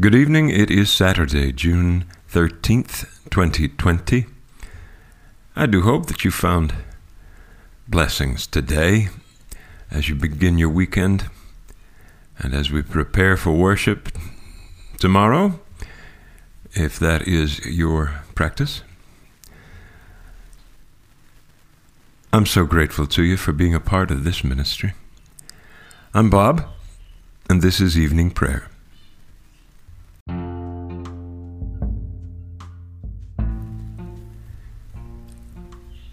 Good evening. It is Saturday, June 13th, 2020. I do hope that you found blessings today as you begin your weekend and as we prepare for worship tomorrow, if that is your practice. I'm so grateful to you for being a part of this ministry. I'm Bob, and this is Evening Prayer.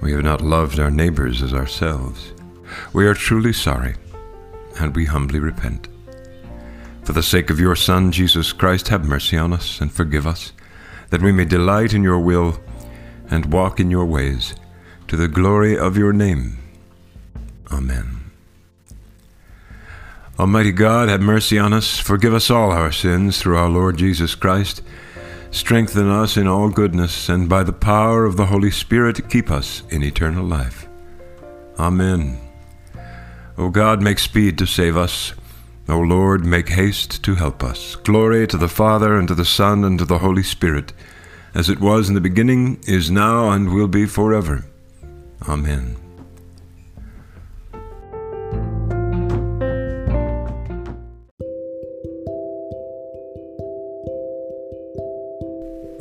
We have not loved our neighbors as ourselves. We are truly sorry, and we humbly repent. For the sake of your Son, Jesus Christ, have mercy on us and forgive us, that we may delight in your will and walk in your ways, to the glory of your name. Amen. Almighty God, have mercy on us, forgive us all our sins through our Lord Jesus Christ Strengthen us in all goodness, and by the power of the Holy Spirit, keep us in eternal life. Amen. O God, make speed to save us. O Lord, make haste to help us. Glory to the Father, and to the Son, and to the Holy Spirit, as it was in the beginning, is now, and will be forever. Amen.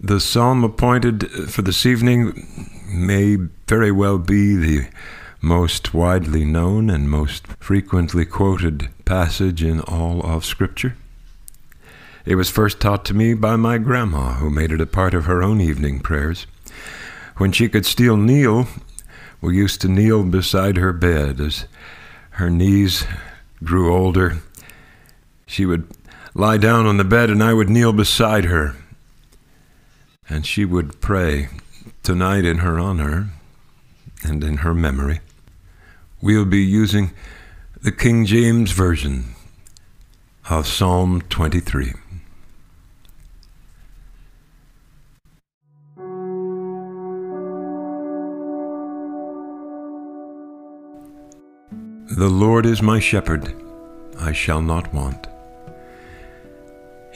The psalm appointed for this evening may very well be the most widely known and most frequently quoted passage in all of Scripture. It was first taught to me by my grandma, who made it a part of her own evening prayers. When she could still kneel, we used to kneel beside her bed as her knees grew older. She would lie down on the bed, and I would kneel beside her and she would pray tonight in her honor and in her memory. We'll be using the King James Version of Psalm 23. The Lord is my shepherd, I shall not want.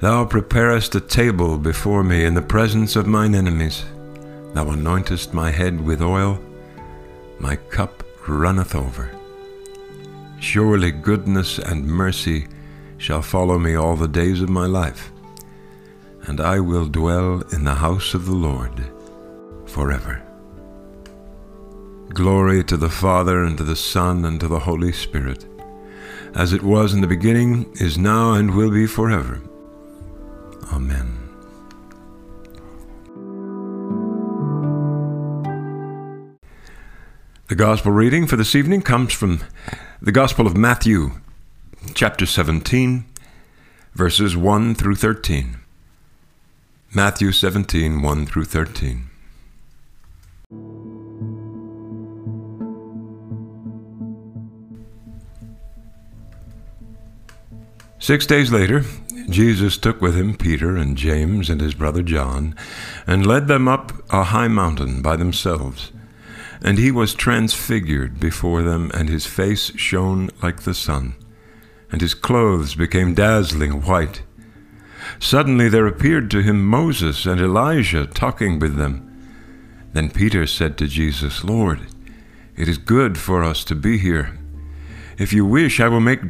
Thou preparest a table before me in the presence of mine enemies. Thou anointest my head with oil, my cup runneth over. Surely goodness and mercy shall follow me all the days of my life, and I will dwell in the house of the Lord forever. Glory to the Father, and to the Son, and to the Holy Spirit, as it was in the beginning, is now, and will be forever. Amen. The Gospel reading for this evening comes from the Gospel of Matthew, chapter 17, verses 1 through 13. Matthew 17, 1 through 13. Six days later, Jesus took with him Peter and James and his brother John, and led them up a high mountain by themselves. And he was transfigured before them, and his face shone like the sun, and his clothes became dazzling white. Suddenly there appeared to him Moses and Elijah talking with them. Then Peter said to Jesus, Lord, it is good for us to be here. If you wish, I will make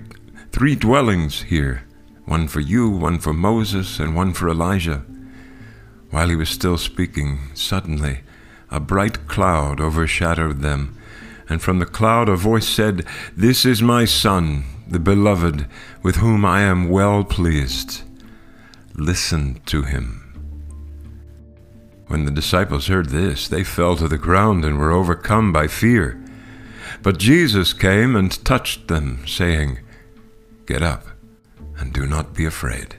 three dwellings here one for you, one for Moses, and one for Elijah. While he was still speaking, suddenly a bright cloud overshadowed them, and from the cloud a voice said, This is my Son, the beloved, with whom I am well pleased. Listen to him. When the disciples heard this, they fell to the ground and were overcome by fear. But Jesus came and touched them, saying, Get up and do not be afraid.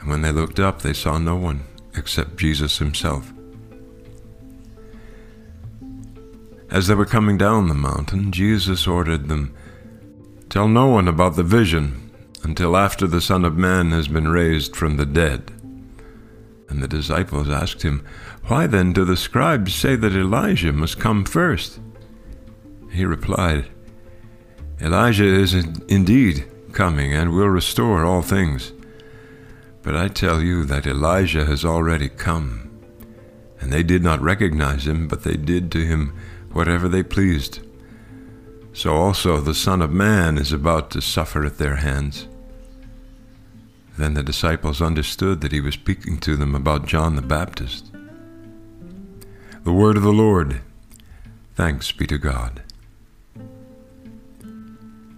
And when they looked up, they saw no one except Jesus himself. As they were coming down the mountain, Jesus ordered them, Tell no one about the vision until after the Son of Man has been raised from the dead. And the disciples asked him, Why then do the scribes say that Elijah must come first? He replied, Elijah is indeed coming and will restore all things. But I tell you that Elijah has already come. And they did not recognize him, but they did to him whatever they pleased. So also the Son of Man is about to suffer at their hands. Then the disciples understood that he was speaking to them about John the Baptist. The word of the Lord. Thanks be to God.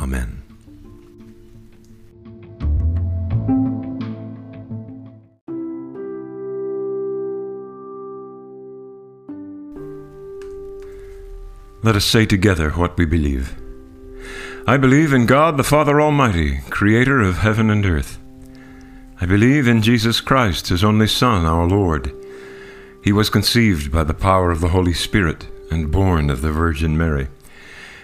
Amen. Let us say together what we believe. I believe in God the Father Almighty, creator of heaven and earth. I believe in Jesus Christ, his only Son, our Lord. He was conceived by the power of the Holy Spirit and born of the Virgin Mary.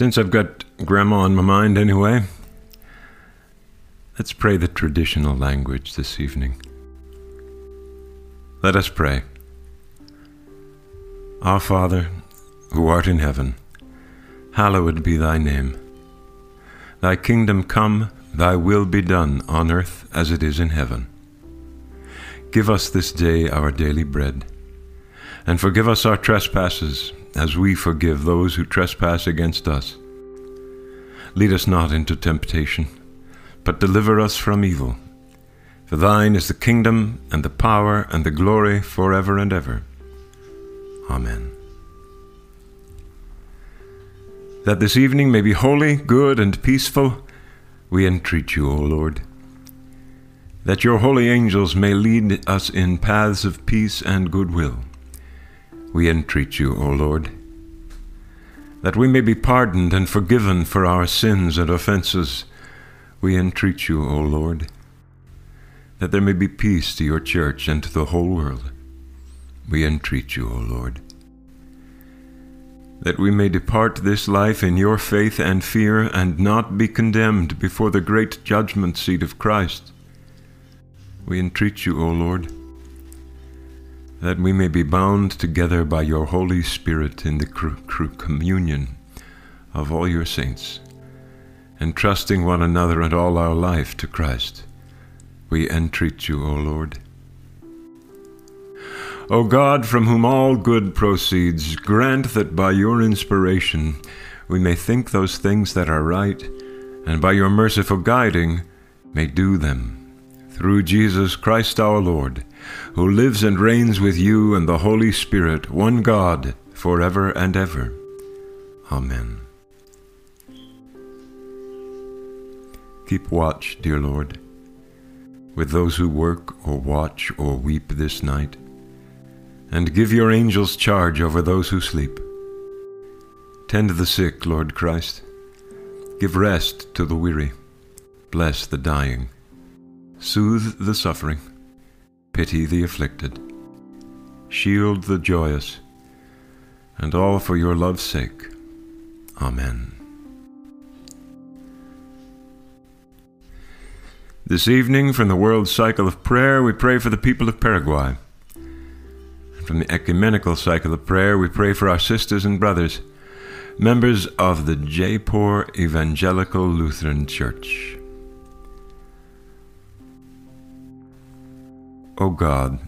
Since I've got Grandma on my mind anyway, let's pray the traditional language this evening. Let us pray. Our Father, who art in heaven, hallowed be thy name. Thy kingdom come, thy will be done on earth as it is in heaven. Give us this day our daily bread, and forgive us our trespasses as we forgive those who trespass against us. Lead us not into temptation, but deliver us from evil. For thine is the kingdom, and the power, and the glory forever and ever. Amen. That this evening may be holy, good, and peaceful, we entreat you, O Lord. That your holy angels may lead us in paths of peace and goodwill we entreat you, O Lord, that we may be pardoned and forgiven for our sins and offenses. We entreat you, O Lord, that there may be peace to your church and to the whole world. We entreat you, O Lord. That we may depart this life in your faith and fear and not be condemned before the great judgment seat of Christ. We entreat you, O Lord, that we may be bound together by your Holy Spirit in the communion of all your saints, entrusting one another and all our life to Christ. We entreat you, O Lord. O God, from whom all good proceeds, grant that by your inspiration we may think those things that are right, and by your merciful guiding may do them. Through Jesus Christ our Lord, who lives and reigns with you and the Holy Spirit, one God, for ever and ever. Amen. Keep watch, dear Lord, with those who work or watch or weep this night and give your angels charge over those who sleep. Tend the sick, Lord Christ. Give rest to the weary. Bless the dying. Soothe the suffering. Pity the afflicted. Shield the joyous. And all for your love's sake. Amen. This evening, from the World Cycle of Prayer, we pray for the people of Paraguay. From the Ecumenical Cycle of Prayer, we pray for our sisters and brothers, members of the Jeypore Evangelical Lutheran Church. O God,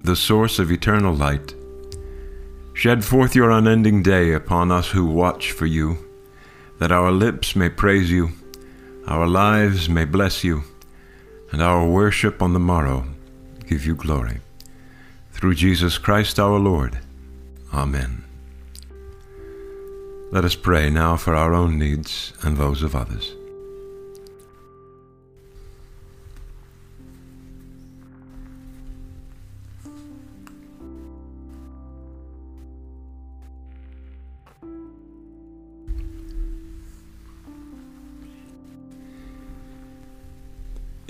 the source of eternal light, shed forth your unending day upon us who watch for you, that our lips may praise you, our lives may bless you, and our worship on the morrow give you glory. Through Jesus Christ our Lord. Amen. Let us pray now for our own needs and those of others.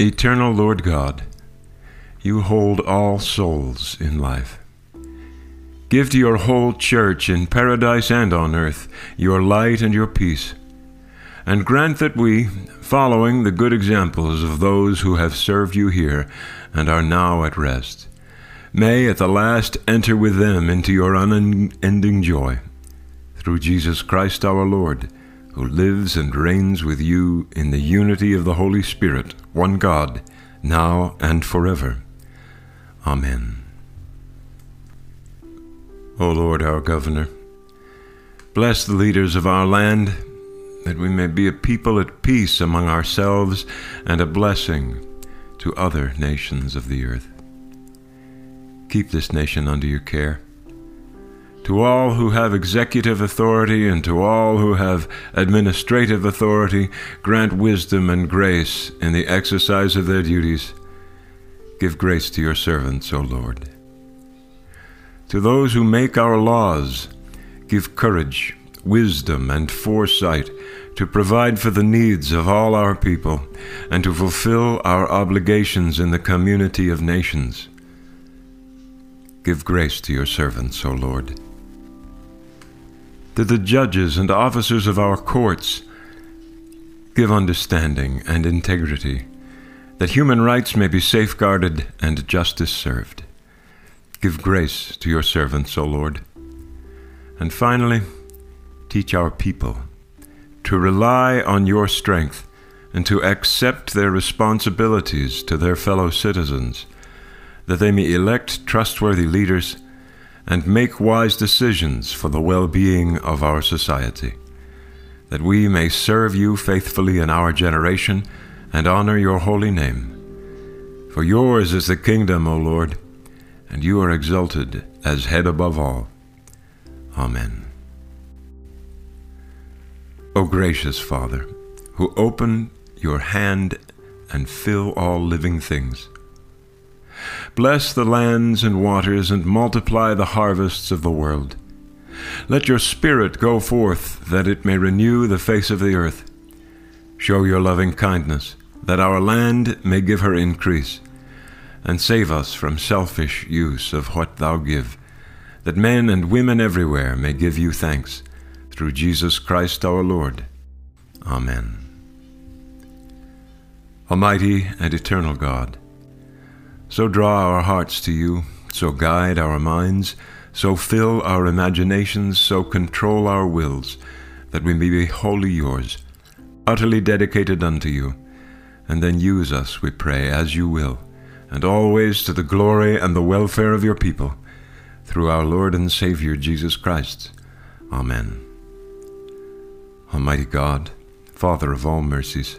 Eternal Lord God, you hold all souls in life. Give to your whole church in paradise and on earth your light and your peace, and grant that we, following the good examples of those who have served you here and are now at rest, may at the last enter with them into your unending joy. Through Jesus Christ our Lord, who lives and reigns with you in the unity of the Holy Spirit, one God, now and forever. Amen. O Lord, our Governor, bless the leaders of our land, that we may be a people at peace among ourselves and a blessing to other nations of the earth. Keep this nation under your care. To all who have executive authority and to all who have administrative authority, grant wisdom and grace in the exercise of their duties Give grace to your servants, O Lord. To those who make our laws, give courage, wisdom, and foresight to provide for the needs of all our people and to fulfill our obligations in the community of nations. Give grace to your servants, O Lord. To the judges and officers of our courts, give understanding and integrity that human rights may be safeguarded and justice served. Give grace to your servants, O Lord. And finally, teach our people to rely on your strength and to accept their responsibilities to their fellow citizens, that they may elect trustworthy leaders and make wise decisions for the well being of our society, that we may serve you faithfully in our generation and honor your holy name. For yours is the kingdom, O Lord, and you are exalted as head above all. Amen. O gracious Father, who open your hand and fill all living things, bless the lands and waters and multiply the harvests of the world. Let your Spirit go forth that it may renew the face of the earth. Show your loving kindness that our land may give her increase, and save us from selfish use of what thou give, that men and women everywhere may give you thanks, through Jesus Christ our Lord. Amen. Almighty and eternal God, so draw our hearts to you, so guide our minds, so fill our imaginations, so control our wills, that we may be wholly yours, utterly dedicated unto you, and then use us, we pray, as you will, and always to the glory and the welfare of your people, through our Lord and Savior Jesus Christ. Amen. Almighty God, Father of all mercies,